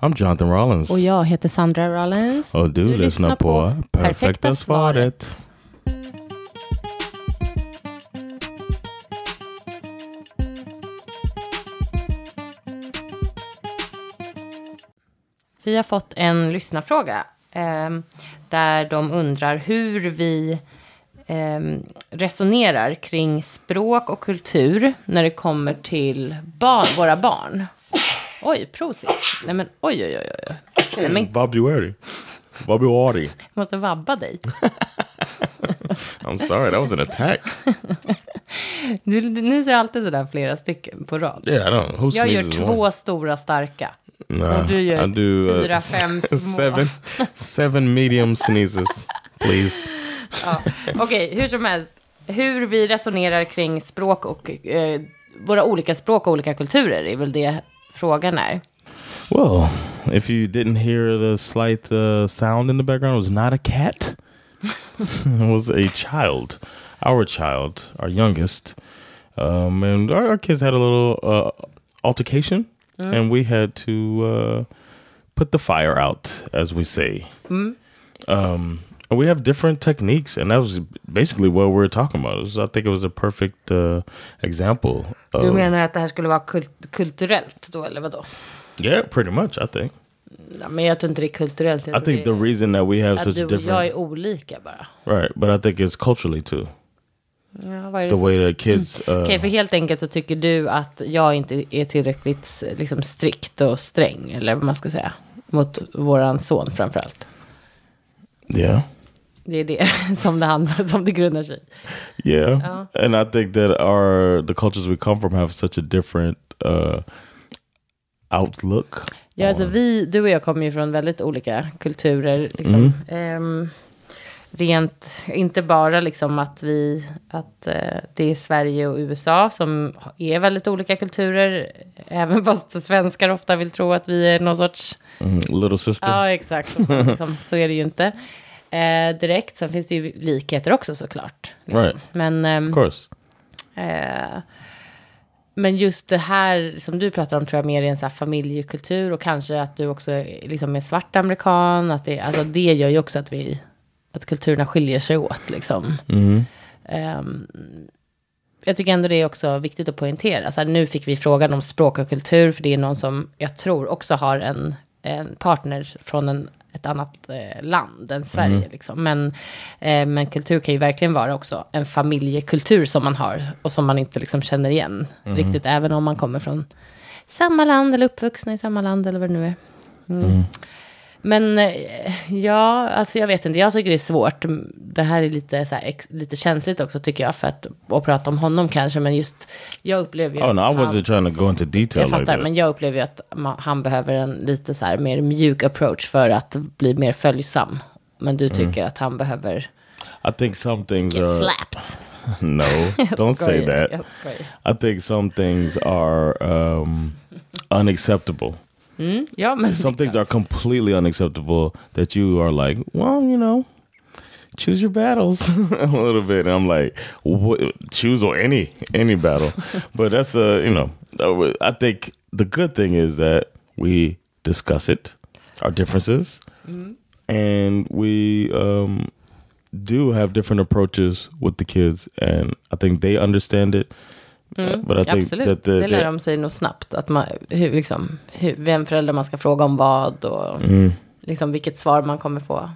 I'm Jonathan Rollins. Och jag heter Sandra Rollins. Och du, lyssnar på Perfekta svaret. Vi har fått en lyssnarfråga eh, där de undrar hur vi eh, resonerar kring språk och kultur när det kommer till barn, våra barn. Oj, prosit. Nej men oj, oj, oj. oj. Nej, men jag February. February. måste vabba dig. I'm sorry, that was an attack. Du, du, ni ser alltid sådär flera stycken på rad. Yeah, Jag gör två one? stora starka. Nah, och du gör do uh, fyra, fem små. seven, seven medium sneezes, please. Ja. Okej, hur som helst. Hur vi resonerar kring språk och eh, våra olika språk och olika kulturer är väl det frågan är. Well, if you didn't hear the slight uh, sound in the background, it was not a cat. it was a child, our child, our youngest. Um, and our, our kids had a little uh, altercation, and we had to uh, put the fire out, as we say. Um, and we have different techniques, and that was basically what we were talking about. Was- I think it was a perfect uh, example. Of, Du menar att det här skulle vara kult kulturellt då, eller vadå? yeah, pretty much. I think. Ja, men jag tror inte det är kulturellt. I think the reason that we have such att du och different, jag är olika bara. right? But I think it's culturally too. Ja, The som- way that kids, uh, Okej, för helt enkelt så tycker du att jag inte är tillräckligt liksom, strikt och sträng, eller vad man ska säga, mot våran son framförallt. yeah, Det är det som det, handlar, som det grundar sig yeah. And I think that our the cultures we come from have such a different uh, outlook. Ja, alltså vi, du och jag kommer ju från väldigt olika kulturer. Liksom. Ehm, rent, inte bara liksom att vi, att eh, det är Sverige och USA som är väldigt olika kulturer. Även fast svenskar ofta vill tro att vi är någon sorts, Mm, little sister. ja exakt, liksom, så är det ju inte. Eh, direkt, sen finns det ju likheter också såklart. Liksom. Right. Men, ehm, of course. Eh, men just det här som du pratar om tror jag mer är en så familjekultur och kanske att du också liksom är svart amerikan. Att det, alltså det gör ju också att vi, att kulturerna skiljer sig åt liksom. Ehm, jag tycker ändå det är också viktigt att poängtera. Så här, nu fick vi frågan om språk och kultur, för det är någon som jag tror också har en, en partner från en, ett annat eh, land än Sverige. Liksom. Men, eh, men kultur kan ju verkligen vara också en familjekultur som man har och som man inte liksom känner igen riktigt, även om man kommer från samma land eller uppvuxna i samma land eller vad det nu är. Mm. Men eh, ja, alltså jag vet inte, jag tycker det är svårt. Det här är lite, så här, ex, lite känsligt också tycker jag, för att, att prata om honom kanske, men just, jag upplever ju Oh no, I han- wasn't trying to go into detail jag like fattar, that. men jag upplever ju att ma- han behöver en lite så här mer mjuk approach för att bli mer följsam. Men du tycker att han behöver I think some things get are slapped. no. Don't say that. I think some things are um, unacceptable. Men Some things are completely unacceptable that you are like, well, you know, choose your battles a little bit. And I'm like, what, choose or any any battle. but that's a you know, I think the good thing is that we discuss it, our differences, and we um, do have different approaches with the kids, and I think they understand it. I think absolut. that the, det lär de sig nog snabbt. Att man, hur, liksom, hur, vem förälder man ska fråga om vad och liksom vilket svar man kommer få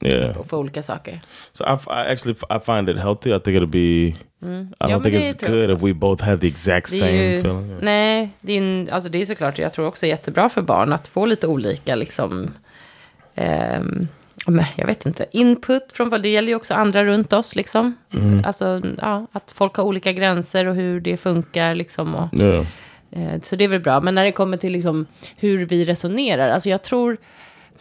yeah. för olika saker. So I, I actually I find it healthy. I think it'll be. I don't Ja, think det it's good if we both have the exact Det same ju, feeling. Yeah. nej, det är, en, alltså det är såklart, jag tror också jättebra för barn att få lite olika liksom, men, jag vet inte, input från vad det gäller ju också andra runt oss liksom. Alltså, ja, att folk har olika gränser och hur det funkar liksom. Och, Yeah. eh, så det är väl bra. Men när det kommer till liksom hur vi resonerar, alltså jag tror,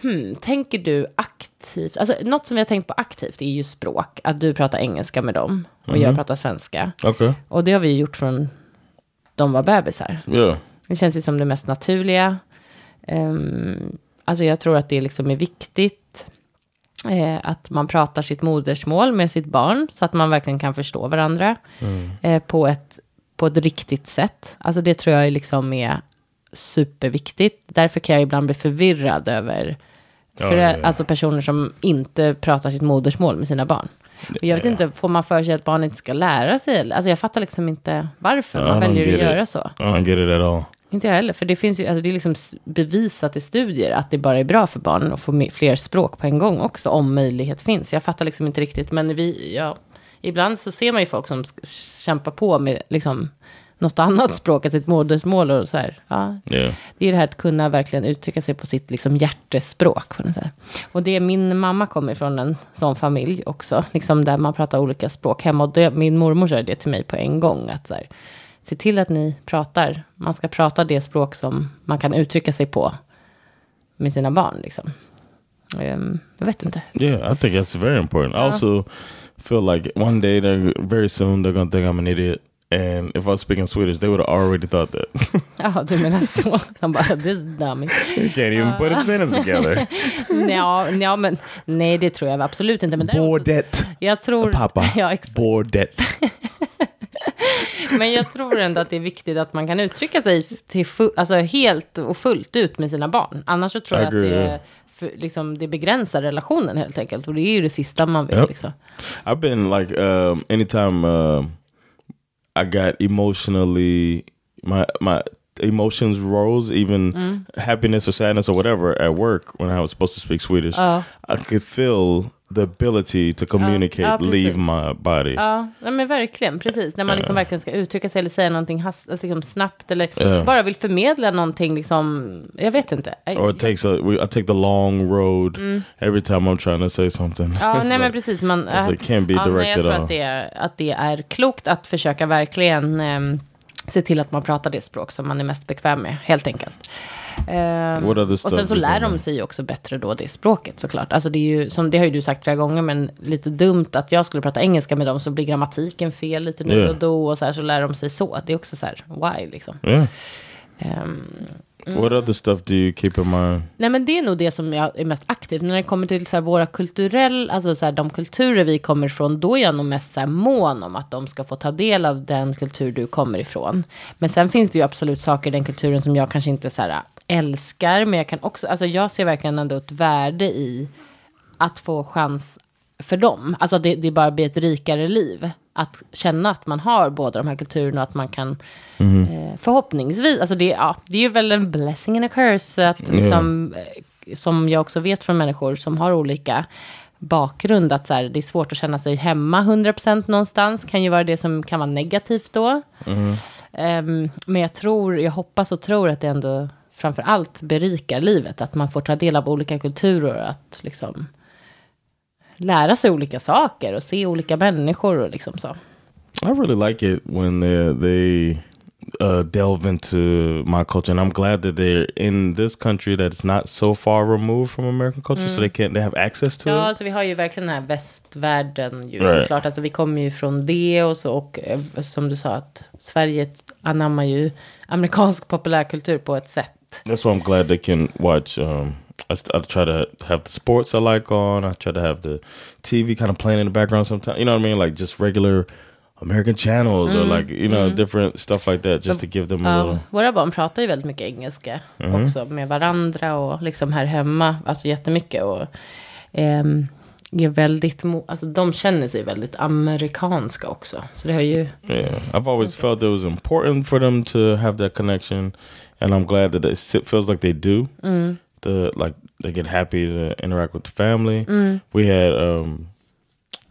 hmm, tänker du aktivt, alltså något som vi har tänkt på aktivt är ju språk, att du pratar engelska med dem och jag pratar svenska. Okay. Och det har vi gjort från de var bebisar. Yeah. Det känns ju som det mest naturliga. Um, alltså jag tror att det liksom är viktigt eh, att man pratar sitt modersmål med sitt barn så att man verkligen kan förstå varandra eh, på, ett, på ett riktigt sätt. Alltså det tror jag liksom är superviktigt. Därför kan jag ibland bli förvirrad över Ja, för, ja, ja. Alltså personer som inte pratar sitt modersmål med sina barn. Och jag vet inte, får man för sig att barn inte ska lära sig? Alltså jag fattar liksom inte varför man väljer att göra så. I don't get it at all. Inte jag heller, för det finns ju, alltså det är liksom bevisat i studier att det bara är bra för barn att få fler språk på en gång också, om möjlighet finns. Jag fattar liksom inte riktigt, men vi, ja, ibland så ser man ju folk som kämpar på med liksom något annat språk än sitt modersmål och så här, ja, Yeah. det är det här att kunna verkligen uttrycka sig på sitt liksom hjärtespråk. På något sätt. Och det min mamma kommer från en sån familj också, liksom där man pratar olika språk hemma. Och det, min mormor sa det till mig på en gång, att så här, se till att ni pratar, man ska prata det språk som man kan uttrycka sig på med sina barn. Liksom. Ehm, jag vet inte. Yeah, I think that's very important. I also feel like one day they're very soon they're gonna think I'm an idiot. And if I was speaking Swedish, they would have already thought that. Ja, du menar så. Han bara, this dummy. you can't even put a sentence together. Ja, ja, men nej, det tror jag absolut inte. Men däremot- Bordet. jag tror... Pappa. Ja. Bordet. Men jag tror ändå att det är viktigt att man kan uttrycka sig till alltså helt och fullt ut med sina barn. Annars så tror jag att det, för, liksom, det begränsar relationen helt enkelt. Och det är ju det sista man vill. Yep. Liksom. I've been like um, anytime um I got emotionally my my emotions rose, even happiness or sadness or whatever at work when I was supposed to speak Swedish. I could feel the ability to communicate ja, leave precis. my body. Ja, ja, men verkligen. Precis. När man liksom verkligen ska uttrycka sig eller säga någonting hast, alltså liksom snabbt. Eller Ja. bara vill förmedla någonting. Liksom, jag vet inte. Or it takes a I take the long road every time I'm trying to say something. Mm. Ja, nej men like- precis. Man, it's like can't be ja, nej, jag directed tror att det, är, att det är klokt att försöka verkligen ehm, se till att man pratar det språk som man är mest bekväm med, helt enkelt. Other och sen så lär de sig ju också bättre då det språket såklart. Alltså det är ju, som det har ju du sagt flera gånger, men lite dumt att jag skulle prata engelska med dem så blir grammatiken fel lite nu Yeah. och då och så här så lär de sig så. Det är också så här, why liksom. Yeah. Ehm, What other stuff do you keep in mind? Nej men det är nog det som jag är mest aktiv. När det kommer till så här, våra kulturell, alltså så här, de kulturer vi kommer ifrån, då är jag nog mest så här, mån om att de ska få ta del av den kultur du kommer ifrån. Men sen finns det ju absolut saker i den kulturen som jag kanske inte så här, älskar, men jag kan också, alltså jag ser verkligen ändå ett värde i att få chans för dem. Alltså det, det bara blir ett rikare liv. Att känna att man har båda de här kulturerna och att man kan eh, förhoppningsvis, alltså det, ja, det är ju väl en blessing and a curse. Att liksom, eh, som jag också vet från människor som har olika bakgrund, att så här, det är svårt att känna sig hemma 100% någonstans, kan ju vara det som kan vara negativt då. Ehm, men jag tror, jag hoppas och tror att det ändå framför allt berikar livet, att man får ta del av olika kulturer, att liksom lära sig olika saker och se olika människor och liksom så. I really like it when they they uh, delve into my culture, and I'm glad that they're in this country that's not so far removed from American culture, so they can they have access to Ja, it. alltså vi har ju verkligen den här västvärlden ju Right. såklart. Alltså vi kommer ju från det och så och eh, som du sa att Sverige anammar ju amerikansk populärkultur på ett sätt. That's why I'm glad they can watch. Um, I, I try to have the sports I like on. I try to have the TV kind of playing in the background sometimes. You know what I mean? Like just regular American channels or like you know different stuff like that, just to give them a Ja, little. våra barn pratar ju väldigt mycket engelska också med varandra och liksom här hemma, alltså jättemycket. Och, ehm, är väldigt, alltså de känner sig väldigt amerikanska också. Så det har ju, Yeah, I've always felt it was important for them to have that connection, and I'm glad that it feels like they do. The like they get happy to interact with the family. We had um,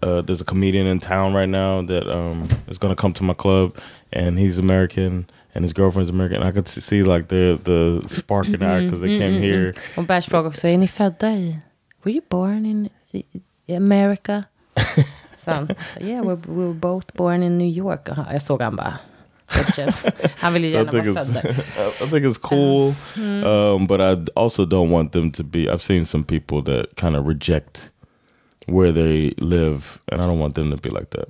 uh, there's a comedian in town right now that um is going to come to my club, and he's American. And his girlfriend's American. I could see like the the spark in eye because they came here. och Bärs frågar också, är ni födda i were you born in America? Så han, yeah, we're, we were both born in New York. Och han- Jag såg han bara, "Gotcha." Han ville ju So I think vara it's född. I think it's cool, mm. um, but I also don't want them to be. I've seen some people that kind of reject where they live, and I don't want them to be like that.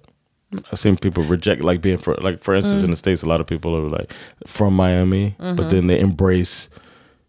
I've seen people reject like being for like for instance in mm. the states, a lot of people are like from Miami, but then mm-hmm. they embrace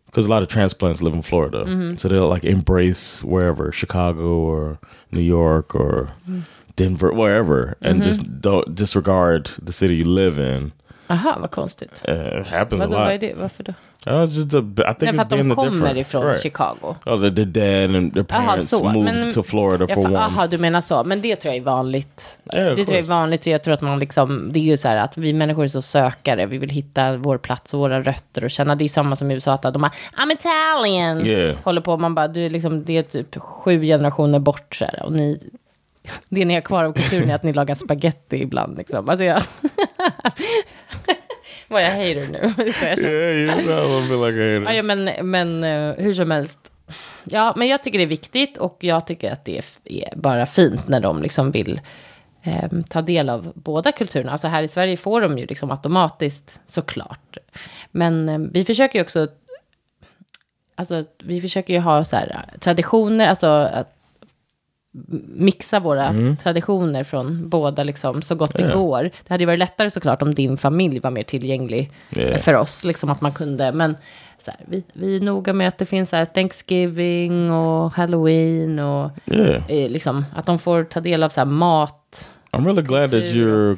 because a lot of transplants live in Florida, mm-hmm. so they'll like embrace wherever Chicago or New York or mm. Denver, wherever, and just don't disregard the city you live in. Aha, vad konstigt. Uh, it happens Vadå, a vad är lot. det? Varför då? Uh, just a, I think Nej, för att de the kommer ifrån right. Chicago. Oh, their dad and their Aha, parents så. moved Men, to Florida for för, one. aha, du menar så. Men det tror jag är vanligt. Yeah, det tror jag är vanligt. Och jag tror att man liksom, det är ju så här att vi människor är så sökare. Vi vill hitta vår plats och våra rötter och känna. Det är samma som i USA. Att de bara, I'm Italian. Yeah. Håller på. Man bara, du är liksom, det är typ sju generationer bort. Så här, och ni, det ni har kvar av kulturen är att ni lagar spaghetti ibland. Liksom. Alltså jag... Var jag hater nu? Så jag. Yeah, you sound a bit like a Ja, hater. ja, men, men eh, hur som helst. Ja, men jag tycker det är viktigt och jag tycker att det är bara fint när de liksom vill eh, ta del av båda kulturerna. Alltså här i Sverige får de ju liksom automatiskt såklart. Men eh, vi försöker ju också, alltså vi försöker ju ha så här eh, traditioner, alltså att mixa våra traditioner från båda liksom så gott det Ja. går. Det hade ju varit lättare såklart om din familj var mer tillgänglig Ja. för oss, liksom att man kunde, men så här, vi, vi är noga med att det finns så här Thanksgiving och Halloween och Yeah, liksom att de får ta del av så här mat. I'm really glad that Kultur. you're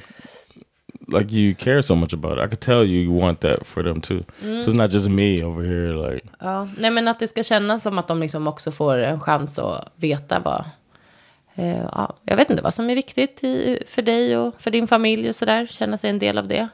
like you care so much about it. I could tell you you want that for them too. So it's not just me over here. Like, Ja, nej men att det ska kännas som att de liksom också får en chans att veta vad, Eh, ja, jag vet inte vad som är viktigt i, för dig och för din familj och sådär, känna sig en del av det.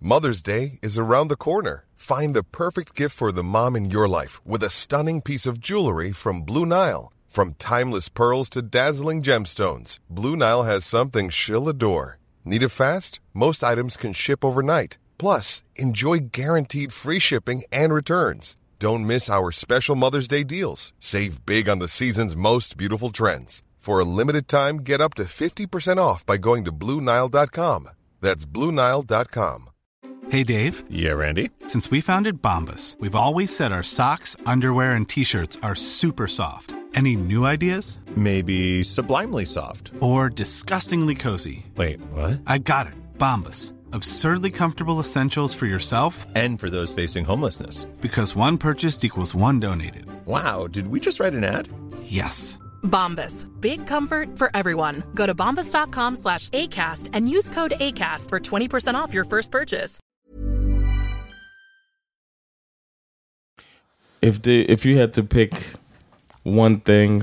Mother's Day is around the corner. Find the perfect gift for the mom in your life with a stunning piece of jewelry from Blue Nile. From timeless pearls to dazzling gemstones, Blue Nile has something she'll adore. Need it fast? Most items can ship overnight. Plus, enjoy guaranteed free shipping and returns. Don't miss our special Mother's Day deals. Save big on the season's most beautiful trends. For a limited time, get up to 50% off by going to BlueNile.com. That's BlueNile.com. Hey Dave, Yeah, Randy. since we founded Bombus, we've always said our socks, underwear, and t shirts are super soft. Any new ideas? Maybe sublimely soft. Or disgustingly cozy? Wait, what? I got it, Bombus. Absurdly comfortable essentials for yourself And for those facing homelessness. because one purchased equals one donated. Wow, did we just write an ad? Yes. Bombas. Big comfort for everyone. Go to bombas.com slash ACAST and use code ACAST for 20% off your first purchase. if they if you had to pick one thing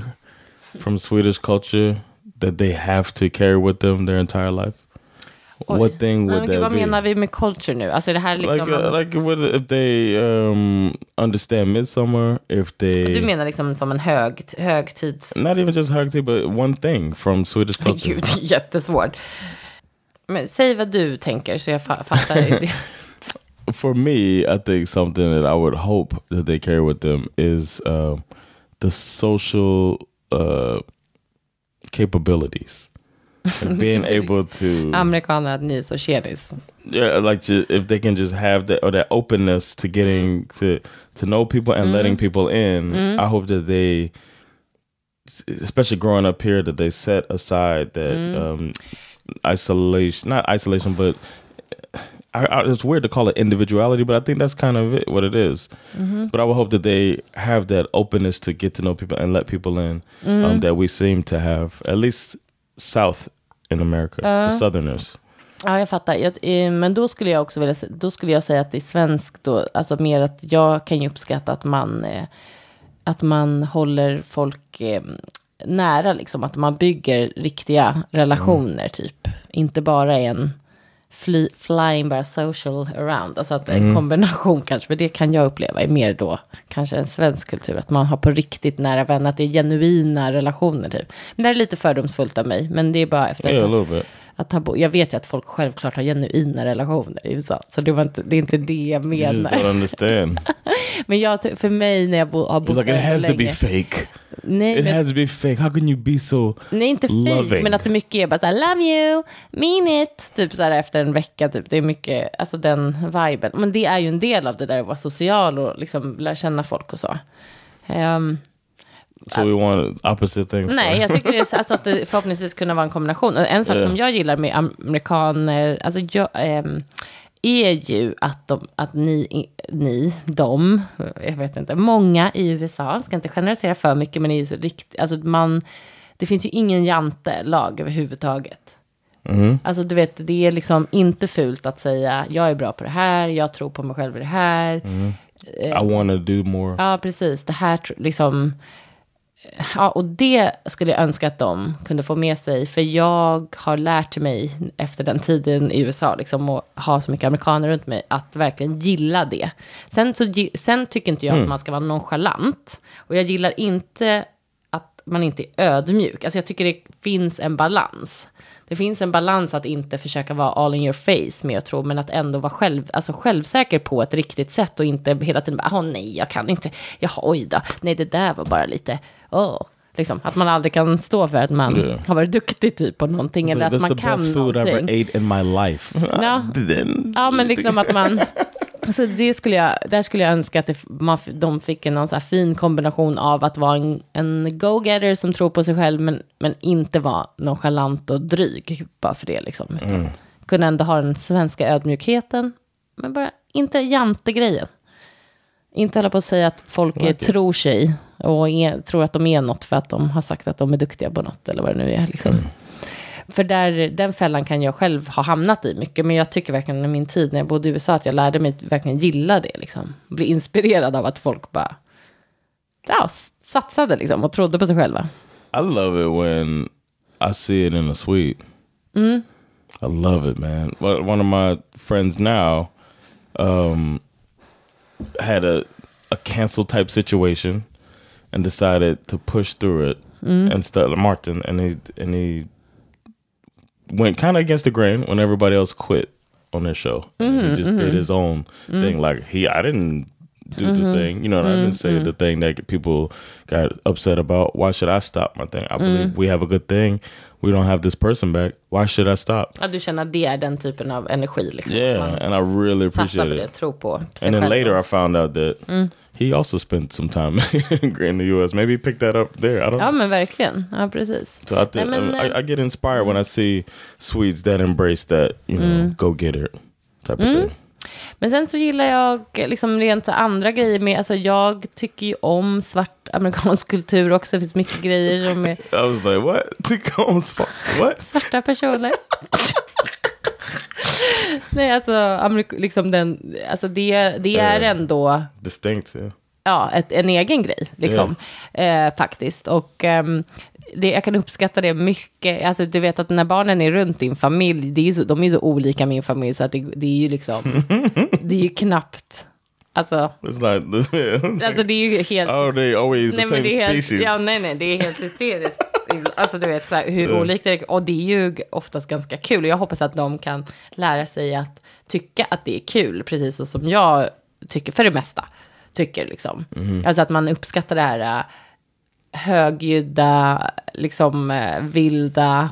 from Swedish culture that they have to carry with them their entire life, what thing would that vad be? menar vi med culture nu? Alltså är det här liksom... Like, uh, like what, if they um, understand midsummer, if they du menar liksom som en hög, högtids... not even just hug but one thing from Swedish culture. Gud, jättesvårt. Men säg vad du tänker så jag fa- fattar. For me, I think something that I would hope that they carry with them is uh, the social uh, capabilities being able to Amerikaner att ni så yeah, like to, if they can just have that or that openness to getting to to know people and letting people in. I hope that they, especially growing up here, that they set aside that um, isolation, not isolation, but I, I, it's weird to call it individuality, but I think that's kind of it, what it is. But I would hope that they have that openness to get to know people and let people in um, that we seem to have, at least South in America, the Southerners. Ja, jag fattar. Jag, eh, men då skulle jag också vilja då skulle jag säga att det är svenskt då, alltså mer att jag kan ju uppskatta att man, eh, att man håller folk eh, nära, liksom, att man bygger riktiga relationer, typ. Inte bara en fly, flying bara social around, alltså att en kombination kanske, för det kan jag uppleva är mer då kanske en svensk kultur, att man har på riktigt nära vänner, att det är genuina relationer, typ. Men det är lite fördomsfullt av mig, men det är bara efter Yeah, att little bit. Att ha bo- jag vet ju att folk självklart har genuina relationer i USA. Så det, var inte, det är inte det jag You just don't menar. understand. Men jag, för mig när jag bo, har bott like, it has to be länge- fake. Nej, It men, has to be fake. How can you be so nej, inte fake, men att det mycket är bara så här, love you, mean it. Typ så här efter en vecka, typ. Det är mycket, alltså den viben. Men det är ju en del av det där att vara social och liksom lära känna folk och så. Ehm, So we want opposite things. Nej, jag tycker det är så- alltså att det förhoppningsvis kunna vara en kombination. En sak Ja. som jag gillar med amerikaner, alltså jag, ehm, är ju att, de, att ni, ni, de, jag vet inte, många i USA, ska inte generalisera för mycket, men är ju så riktigt, alltså man, det finns ju ingen jantelag överhuvudtaget. Alltså du vet, det är liksom inte fult att säga, jag är bra på det här, jag tror på mig själv i det här. I want to do more. Ja, precis. Det här liksom... Ja, och det skulle jag önska att de kunde få med sig. För jag har lärt mig efter den tiden i USA, liksom, och ha så mycket amerikaner runt mig, att verkligen gilla det. Sen, så, sen tycker inte jag att man ska vara nonchalant. Och jag gillar inte att man inte är ödmjuk. Alltså jag tycker det finns en balans. Det finns en balans att inte försöka vara all in your face med att tro, men att ändå vara själv, alltså självsäker på ett riktigt sätt och inte hela tiden bara, åh nej, jag kan inte, jaha, oj då, nej, det där var bara lite, åh. Liksom, att man aldrig kan stå för att man Ja. har varit duktig typ på någonting, It's eller like, att man kan best food någonting. ate in my life. Ja. Ja, men liksom att man... Så det skulle jag, där skulle jag önska att det, man, de fick en någon så fin kombination av att vara en, en go-getter som tror på sig själv, men, men inte vara nonchalant och dryg bara för det. Liksom, utan kunna ändå ha den svenska ödmjukheten, men bara inte jantegrejen. Inte hålla på att säga att folk it. tror sig och är, tror att de är något för att de har sagt att de är duktiga på något eller vad det nu är. Liksom. För där, den fällan kan jag själv ha hamnat i mycket. Men jag tycker verkligen i min tid när jag bodde i USA att jag lärde mig att verkligen gilla det. Liksom. Bli inspirerad av att folk bara ja, satsade liksom, och trodde på sig själva. I love it when I see it in a suite. Mm. I love it, man. One of my friends now um, had a a cancel type situation and decided to push through it Mm. and start Martin and he and he went kind of against the grain when everybody else quit on their show. Mm-hmm, he just did his own thing. Like he, I didn't do Mm-hmm, the thing. You know, I didn't say the thing that people got upset about. Why should I stop my thing? I believe Mm. we have a good thing. We don't have this person back. Why should I stop? Ja, du känner att det är den typen av energi. Liksom. Yeah, Man and I really appreciate det, it. tror på And then later, I found out that he also spent some time in the U.S. Maybe he picked that up there. I don't Ja, know. men verkligen. Ja, precis. So I, think, Nej, men, I, I get inspired when I see Swedes that embrace that, you know, go get it type of thing. Men sen så gillar jag liksom rent andra grejer med, alltså jag tycker ju om svart amerikansk kultur också. Det finns mycket grejer som är I was like, what? Go on spot? What? svarta personer. Nej, alltså, Amerik- liksom den, alltså det, det är ändå Distinct, yeah. ja, ett, en egen grej, liksom, eh, faktiskt. Och ehm, det, jag kan uppskatta det mycket. Alltså, du vet att när barnen är runt din familj, det är så, de är ju så olika min familj, så att det, det är ju liksom, det är ju knappt, alltså, like, alltså det är ju helt... oh, they always the Nej, same är helt, species. ja, nej, nej, det är helt hysteriskt. Alltså du vet så här, hur olika det är. Och det är ju oftast ganska kul. Och jag hoppas att de kan lära sig att tycka att det är kul. Precis så som jag tycker för det mesta. Tycker liksom. Alltså att man uppskattar det här äh, högljudda, liksom äh, vilda,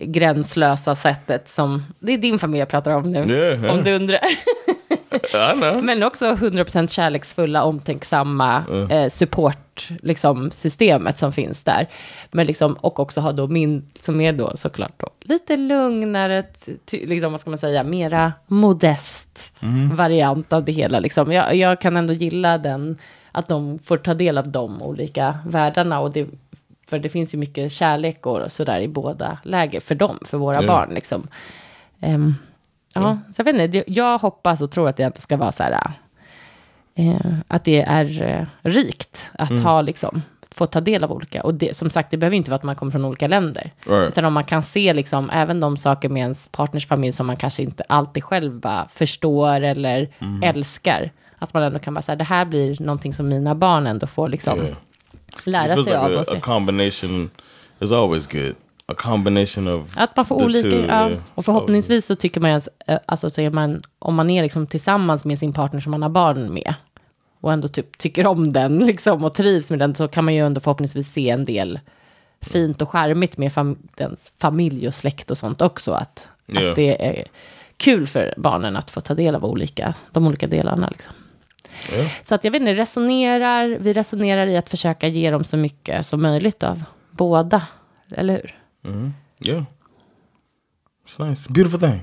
gränslösa sättet som... Det är din familj jag pratar om nu. Yeah, yeah. Om du undrar. Men också 100% kärleksfulla, omtänksamma eh, support, liksom, systemet som finns där. Men liksom, och också ha då min, som är då såklart då, lite lugnare, ty- liksom, vad ska man säga, mera modest variant av det hela. Liksom. Jag, jag kan ändå gilla den, att de får ta del av de olika världarna. Och det, för det finns ju mycket kärlek och sådär i båda läger för dem, för våra Ja. barn. Liksom. Ehm, Ja, så jag vet inte, jag hoppas och tror att det ändå ska vara så här, eh, att det är eh, rikt att ha liksom, få ta del av olika. Och det, som sagt, det behöver inte vara att man kommer från olika länder. Right. Utan om man kan se liksom, även de saker med ens partners familj som man kanske inte alltid själv förstår eller älskar. Att man ändå kan bara säga, det här blir någonting som mina barn ändå får liksom Yeah. lära sig like av a, a combination is always good. A combination of Att man får the olika, two, ja. yeah. Och förhoppningsvis så tycker man, eh, alltså så är man, om man är liksom tillsammans med sin partner som man har barn med, och ändå typ tycker om den liksom, och trivs med den, så kan man ju ändå förhoppningsvis se en del fint och charmigt med fam dens familj och släkt och sånt också. Att, Ja. att det är kul för barnen att få ta del av olika, de olika delarna. Liksom. Ja. Så att jag vet inte, resonerar, vi resonerar i att försöka ge dem så mycket som möjligt av båda, eller hur? Yeah. It's nice. Beautiful thing.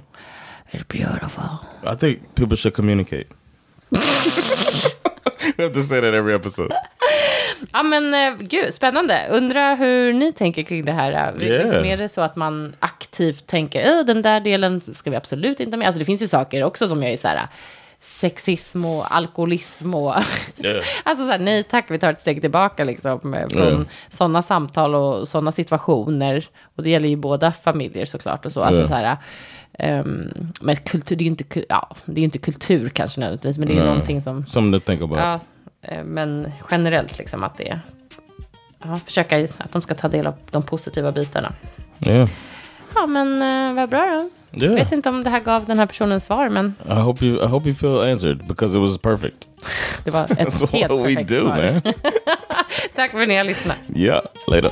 It's beautiful. I think people should communicate. we have to say that every episode. Ja men eh, gud, spännande. Undrar hur ni tänker kring det här. eh, Yeah. Liksom, är det så att man aktivt tänker, "Åh, den där delen ska vi absolut inte med. Alltså det finns ju saker också som jag är så här, sexism och alkoholism och... Yeah. alltså så här, nej tack, vi tar ett steg tillbaka liksom. eh, Från Ja. sådana samtal och sådana situationer. Och det gäller ju båda familjer såklart och så. Alltså Ja. så här... ehm, men kultur, det är ju inte, ja, det är inte kultur kanske nödvändigtvis, men det är ju Nej. någonting som... Something to think about. Ja, eh, men generellt liksom att det ja, försöka att de ska ta del av de positiva bitarna. Yeah. Ja, men eh, vad bra då. Jag Yeah. vet inte om det här gav den här personen svar, men I hope you I hope you feel answered because it was perfect. det var ett That's helt what we perfekt do, svar. man. Tack för att ni har lyssnat. yeah. Later.